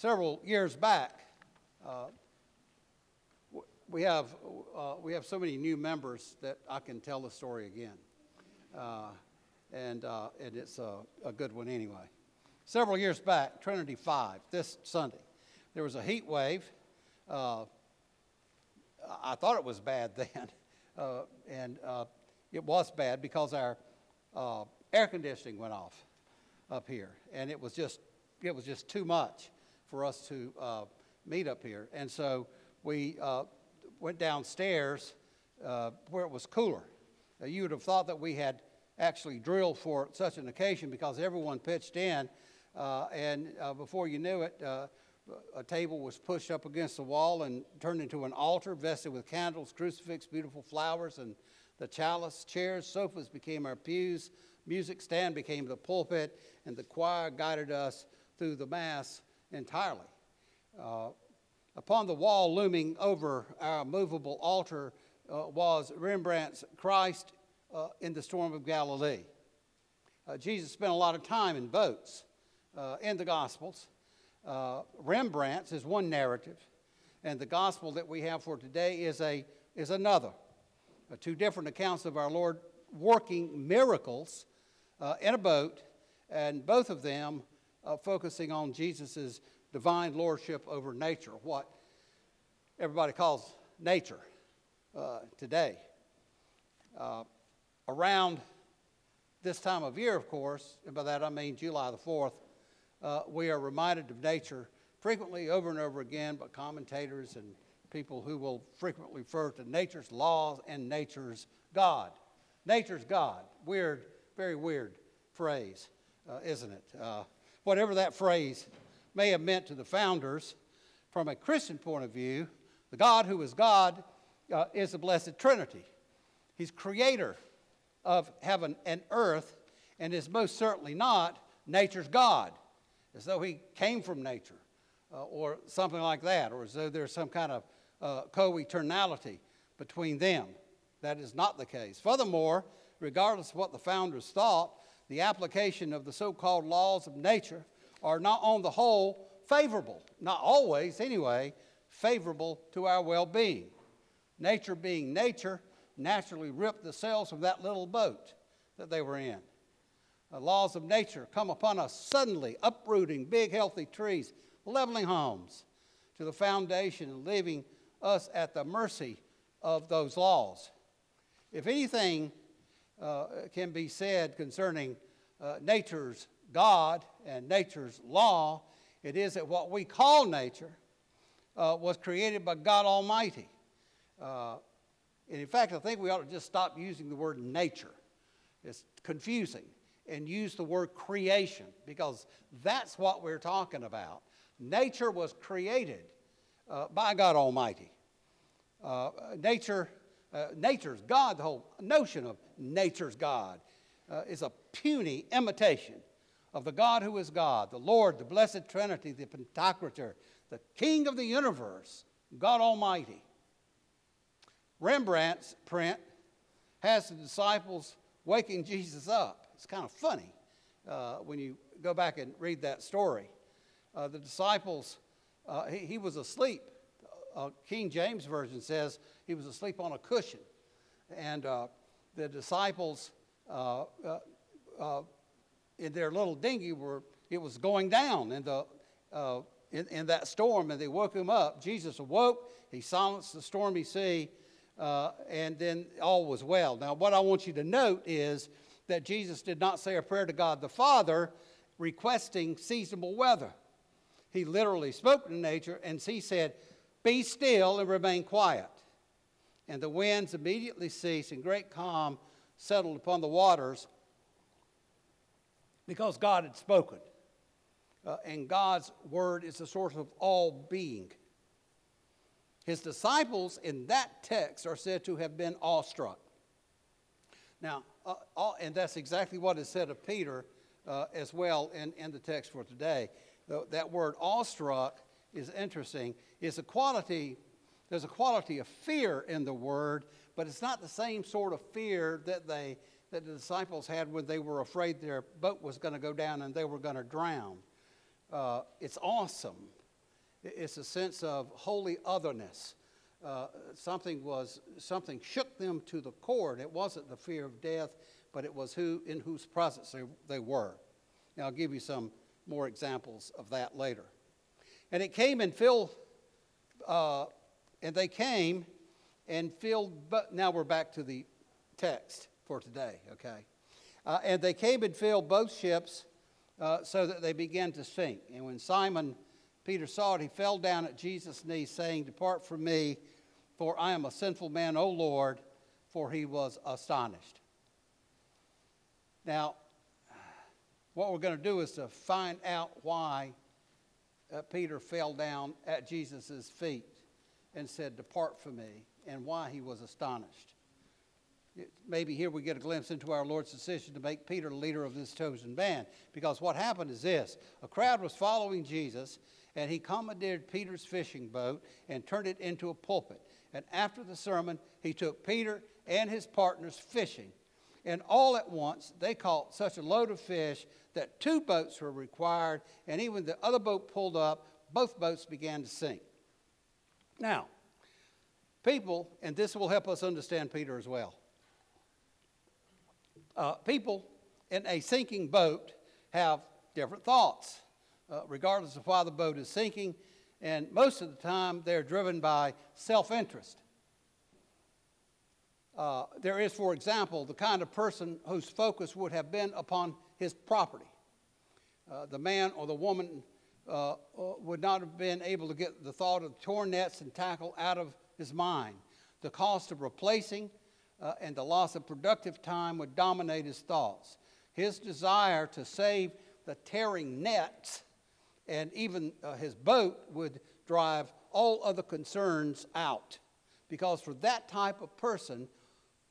several years back, uh, we have, uh, we have so many new members that I can tell the story again. Uh, and, uh, and it's a, a good one anyway. Several years back, Trinity 5, this Sunday, there was a heat wave. Uh, I thought it was bad then, uh, and it was bad because our air conditioning went off up here, and it was just it was just too much for us to uh, meet up here, and so we uh, went downstairs uh, where it was cooler. Uh, you would have thought that we had actually drilled for such an occasion because everyone pitched in, uh, and uh, before you knew it a table was pushed up against the wall and turned into an altar vested with candles, crucifix, beautiful flowers, and the chalice, chairs, sofas became our pews, music stand became the pulpit, and the choir guided us through the Mass entirely. Uh, upon the wall looming over our movable altar uh, was Rembrandt's Christ uh, in the Storm of Galilee. Uh, Jesus spent a lot of time in boats uh, in the Gospels. Uh, Rembrandt's is one narrative, and the gospel that we have for today is, a, is another. Two different accounts of our Lord working miracles in a boat, and both of them uh, focusing on Jesus' divine lordship over nature, what everybody calls nature uh, today. Uh, around this time of year, of course, and by that I mean July the 4th, uh, we are reminded of nature frequently over and over again by commentators and people who will frequently refer to nature's laws and nature's God. Nature's God. Weird, very weird phrase, uh, isn't it? Uh, whatever that phrase may have meant to the founders, from a Christian point of view, the God who is God uh, is the Blessed Trinity. He's creator of heaven and earth, and is most certainly not nature's God as though he came from nature uh, or something like that, or as though there's some kind of uh, co eternality between them. That is not the case. Furthermore, regardless of what the founders thought, the application of the so called laws of nature are not on the whole favorable, not always anyway, favorable to our well being. Nature being nature naturally ripped the sails from that little boat that they were in The laws of nature come upon us suddenly, uprooting big, healthy trees, leveling homes to the foundation, and leaving us at the mercy of those laws. If anything uh, can be said concerning uh, nature's God and nature's law, it is that what we call nature uh, was created by God Almighty. Uh, and in fact, I think we ought to just stop using the word nature. It's confusing and use the word creation because that's what we're talking about. Nature was created uh, by God Almighty. Uh, nature, uh, nature's God, the whole notion of nature's God, uh, is a puny imitation of the God who is God, the Lord, the blessed Trinity, the Pantocrator, the King of the universe, God Almighty. Rembrandt's print has the disciples waking Jesus up. It's kind of funny uh, when you go back and read that story. Uh, the disciples, uh, he, he, was asleep. Uh, King James Version says he was asleep on a cushion. And uh, the disciples uh, in their little dinghy were, it was going down in, the, in, in, that storm, and they woke him up. Jesus awoke, he silenced the stormy sea, and then all was well. Now, what I want you to note is that Jesus did not say a prayer to God the Father requesting seasonable weather. He literally spoke to nature and he said, Be still and remain quiet. And the winds immediately ceased, and great calm settled upon the waters because God had spoken. Uh, and God's word is the source of all being. His disciples in that text are said to have been awestruck. Now, uh, all, and that's exactly what is said of Peter uh, as well in, in the text for today. The, that word awestruck is interesting. It's a quality, there's a quality of fear in the word, but it's not the same sort of fear that they that the disciples had when they were afraid their boat was going to go down and they were going to drown. Uh, it's awesome. It's a sense of holy otherness. Uh, something was something shook them to the core. It wasn't the fear of death, but it was who in whose presence they, they were. Now I'll give you some more examples of that later. And it came and filled, uh, and they came and filled. But now we're back to the text for today. Okay, uh, and they came and filled both ships, uh, so that they began to sink. And when Simon Peter saw it, he fell down at Jesus' knees, saying, "Depart from me, for I am a sinful man, O Lord." For he was astonished. Now, what we're going to do is to find out why uh, Peter fell down at Jesus' feet and said, Depart from me, and why he was astonished. It- Maybe here we get a glimpse into our Lord's decision to make Peter leader of this chosen band. Because what happened is this a crowd was following Jesus, and he commandeered Peter's fishing boat and turned it into a pulpit. And after the sermon, he took Peter and his partners fishing. And all at once, they caught such a load of fish that two boats were required, and even the other boat pulled up, both boats began to sink. Now, people, and this will help us understand Peter as well. Uh, people in a sinking boat have different thoughts, uh, regardless of why the boat is sinking, and most of the time they're driven by self interest. Uh, there is, for example, the kind of person whose focus would have been upon his property. Uh, the man or the woman uh, uh, would not have been able to get the thought of torn nets and tackle out of his mind. The cost of replacing uh, and the loss of productive time would dominate his thoughts. His desire to save the tearing nets and even his boat would drive all other concerns out. Because for that type of person,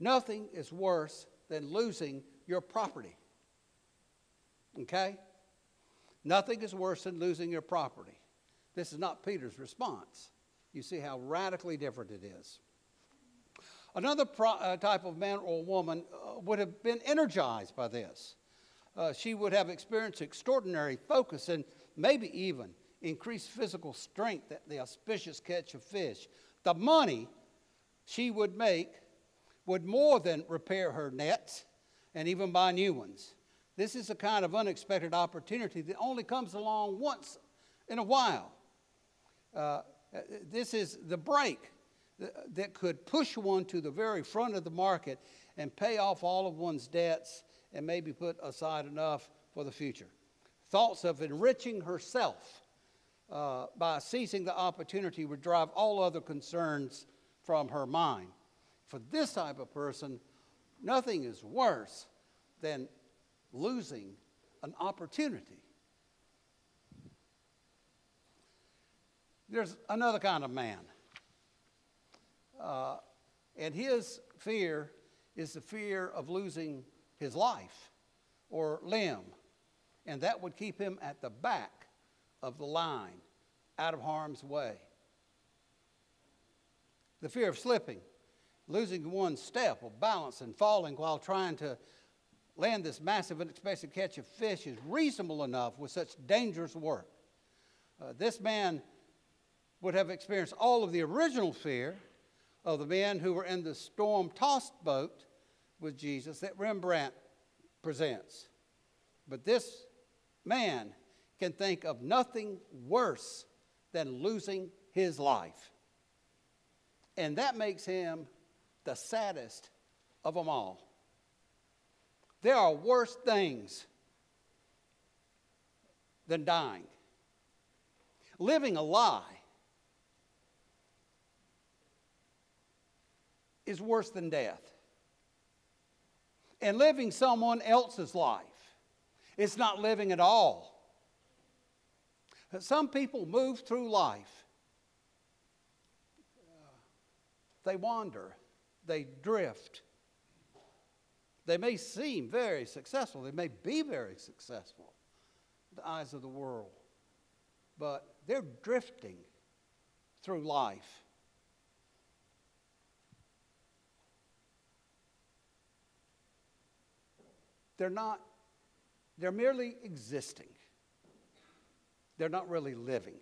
nothing is worse than losing your property. Okay? Nothing is worse than losing your property. This is not Peter's response. You see how radically different it is. Another pro- uh, type of man or woman uh, would have been energized by this. Uh, she would have experienced extraordinary focus and maybe even increased physical strength at the auspicious catch of fish. The money she would make would more than repair her nets and even buy new ones. This is a kind of unexpected opportunity that only comes along once in a while. Uh, this is the break that could push one to the very front of the market and pay off all of one's debts and maybe put aside enough for the future. Thoughts of enriching herself uh, by seizing the opportunity would drive all other concerns from her mind. For this type of person, nothing is worse than losing an opportunity. There's another kind of man. Uh, and his fear is the fear of losing his life or limb. And that would keep him at the back of the line, out of harm's way. The fear of slipping, losing one step or balance and falling while trying to land this massive and unexpected catch of fish is reasonable enough with such dangerous work. Uh, this man would have experienced all of the original fear of the men who were in the storm tossed boat with Jesus that Rembrandt presents. But this man can think of nothing worse than losing his life. And that makes him the saddest of them all. There are worse things than dying. Living a lie is worse than death. And living someone else's life, it's not living at all. Some people move through life, they wander, they drift. They may seem very successful, they may be very successful in the eyes of the world, but they're drifting through life. They're not, they're merely existing. They're not really living.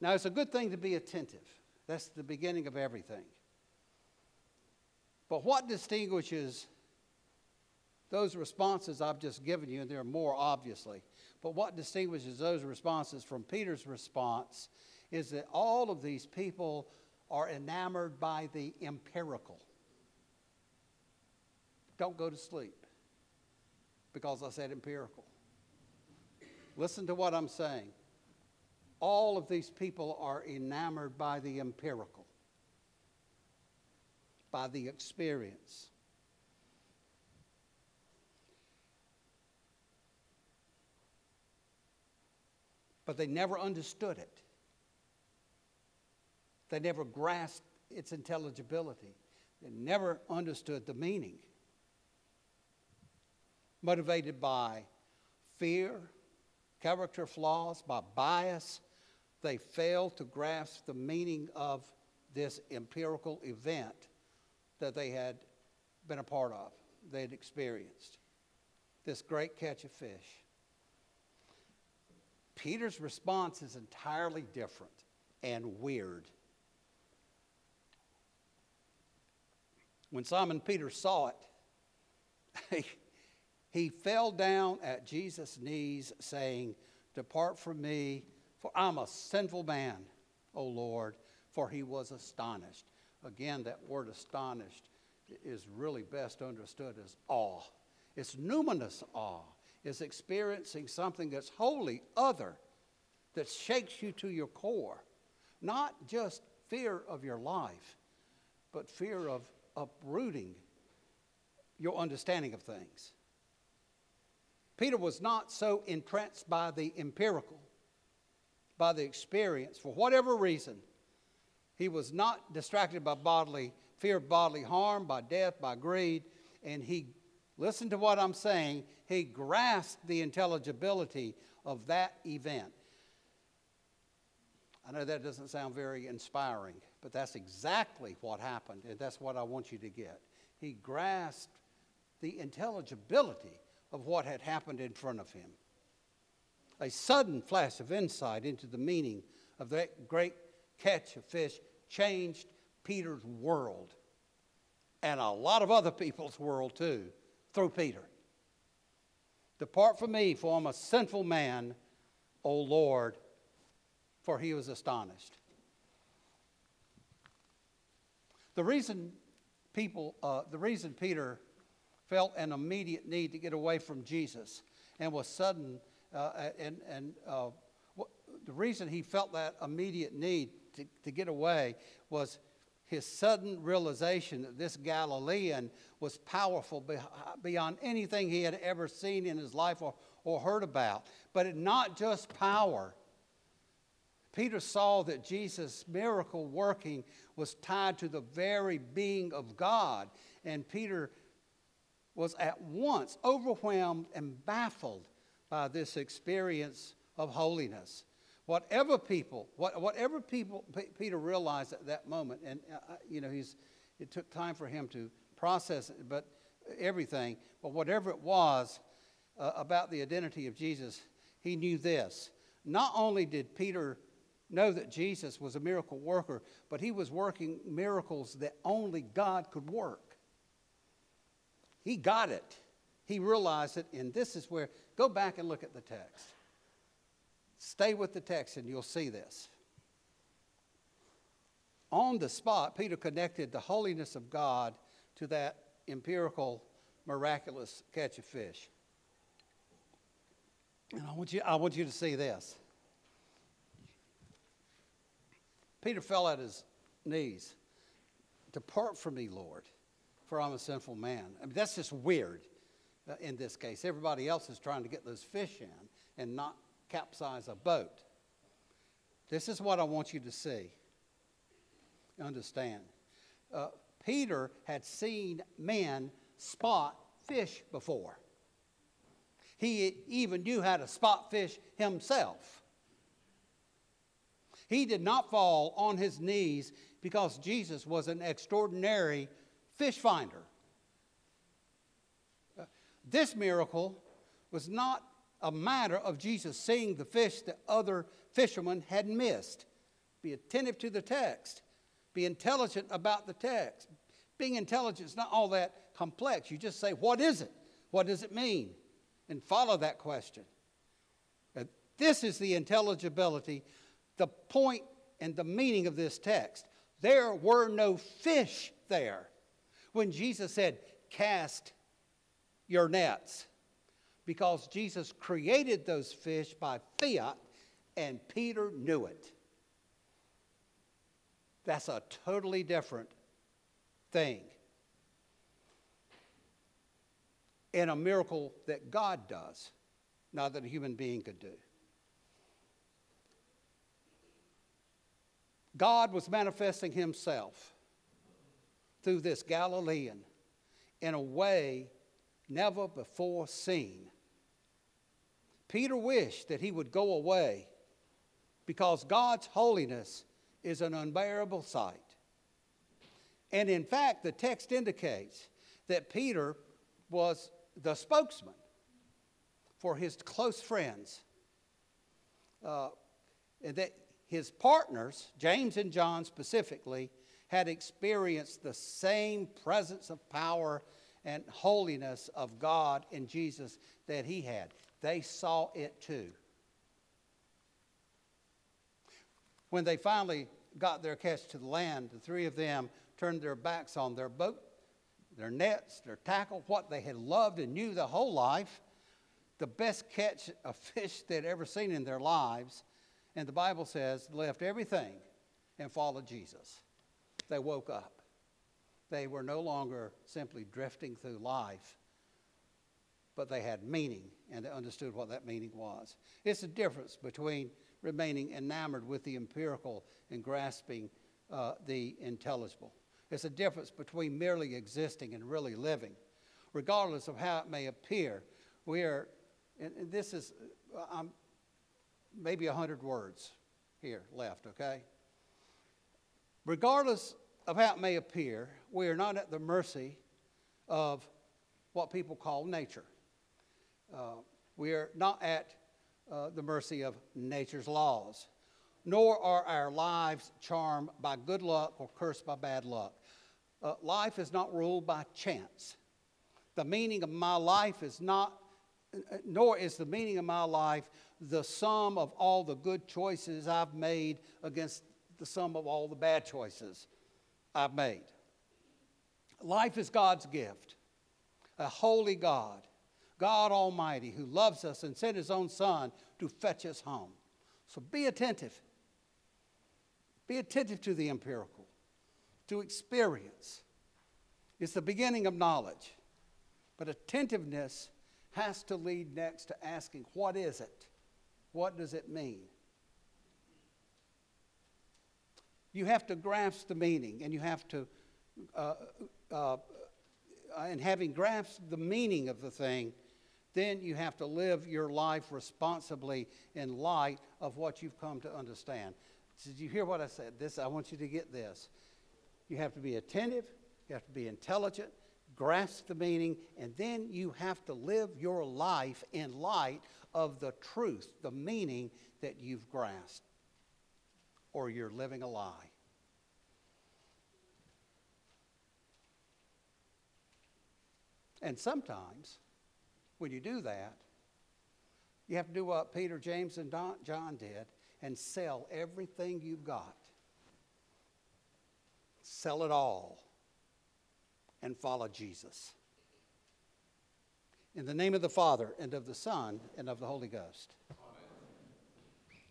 Now, it's a good thing to be attentive. That's the beginning of everything. But what distinguishes those responses I've just given you, and there are more obviously, but what distinguishes those responses from Peter's response is that all of these people are enamored by the empirical. Don't go to sleep because I said empirical. Listen to what I'm saying. All of these people are enamored by the empirical, by the experience. But they never understood it. They never grasped its intelligibility. They never understood the meaning. Motivated by fear, character flaws, by bias, they failed to grasp the meaning of this empirical event that they had been a part of, they had experienced. This great catch of fish. Peter's response is entirely different and weird. When Simon Peter saw it, he, fell down at Jesus' knees, saying, Depart from me, for I'm a sinful man, O Lord. For he was astonished. Again, that word astonished is really best understood as awe. It's numinous awe. It's experiencing something that's wholly other, that shakes you to your core. Not just fear of your life, but fear of uprooting your understanding of things. Peter was not so entranced by the empirical, by the experience, for whatever reason. He was not distracted by bodily fear of bodily harm, by death, by greed, and he listen to what I'm saying, he grasped the intelligibility of that event. I know that doesn't sound very inspiring, but that's exactly what happened, and that's what I want you to get. He grasped the intelligibility of what had happened in front of him. A sudden flash of insight into the meaning of that great catch of fish changed Peter's world and a lot of other people's world too through Peter. Depart from me, for I'm a sinful man, O Lord, for he was astonished. The reason people, uh, the reason Peter felt an immediate need to get away from Jesus and was sudden, uh, and, and uh, the reason he felt that immediate need to, to get away was his sudden realization that this Galilean was powerful beyond anything he had ever seen in his life or, or heard about. But it, not just power, Peter saw that Jesus' miracle working was tied to the very being of God. And Peter was at once overwhelmed and baffled by this experience of holiness. Whatever people, what, whatever people P- Peter realized at that moment, and uh, uh, you know, he's, it took time for him to process it, but everything, but whatever it was uh, about the identity of Jesus, he knew this. Not only did Peter know that Jesus was a miracle worker, but he was working miracles that only God could work. He got it. He realized it, and this is where, go back and look at the text. Stay with the text, and you'll see this. On the spot, Peter connected the holiness of God to that empirical, miraculous catch of fish. And I want you, I want you to see this. Peter fell at his knees. Depart from me, Lord, for I'm a sinful man. I mean, that's just weird uh, in this case. Everybody else is trying to get those fish in and not capsize a boat. This is what I want you to see, understand. Uh, Peter had seen men spot fish before. He even knew how to spot fish himself. He did not fall on his knees because Jesus was an extraordinary fish finder. Uh, this miracle was not a matter of Jesus seeing the fish that other fishermen had missed. Be attentive to the text. Be intelligent about the text. Being intelligent is not all that complex. You just say, What is it? What does it mean? And follow that question. Uh, This is the intelligibility, the point and the meaning of this text. There were no fish there when Jesus said, Cast your nets, because Jesus created those fish by fiat, and Peter knew it. That's a totally different thing. And a miracle that God does, not that a human being could do. God was manifesting himself through this Galilean in a way never before seen. Peter wished that he would go away because God's holiness is an unbearable sight. And in fact, the text indicates that Peter was the spokesman for his close friends. Uh, and that his partners, James and John specifically, had experienced the same presence of power and holiness of God in Jesus that he had. They saw it too. When they finally got their catch to the land, the three of them turned their backs on their boat, their nets, their tackle, what they had loved and knew their whole life, the best catch of fish they'd ever seen in their lives. And the Bible says, left everything and followed Jesus. They woke up. They were no longer simply drifting through life, but they had meaning and they understood what that meaning was. It's the difference between remaining enamored with the empirical and grasping uh, the intelligible. It's a difference between merely existing and really living. Regardless of how it may appear, we are, and, and this is um, maybe 100 words here left, okay? Regardless of how it may appear, we are not at the mercy of what people call nature. Uh, we are not at uh, the mercy of nature's laws, nor are our lives charmed by good luck or cursed by bad luck. Uh, life is not ruled by chance. The meaning of my life is not, uh, nor is the meaning of my life the sum of all the good choices I've made against the sum of all the bad choices I've made. Life is God's gift, a holy God, God Almighty, who loves us and sent His own Son to fetch us home. So be attentive. Be attentive to the empirical, to experience. It's the beginning of knowledge. But attentiveness has to lead next to asking, what is it? What does it mean? You have to grasp the meaning, and you have to, uh, uh, and having grasped the meaning of the thing, then you have to live your life responsibly in light of what you've come to understand. Did you hear what I said? This, I want you to get this. You have to be attentive, you have to be intelligent, grasp the meaning, and then you have to live your life in light of the truth, the meaning that you've grasped, or you're living a lie. And sometimes, when you do that, you have to do what Peter, James, and Don, John did and sell everything you've got. Sell it all and follow Jesus. In the name of the Father, and of the Son, and of the Holy Ghost.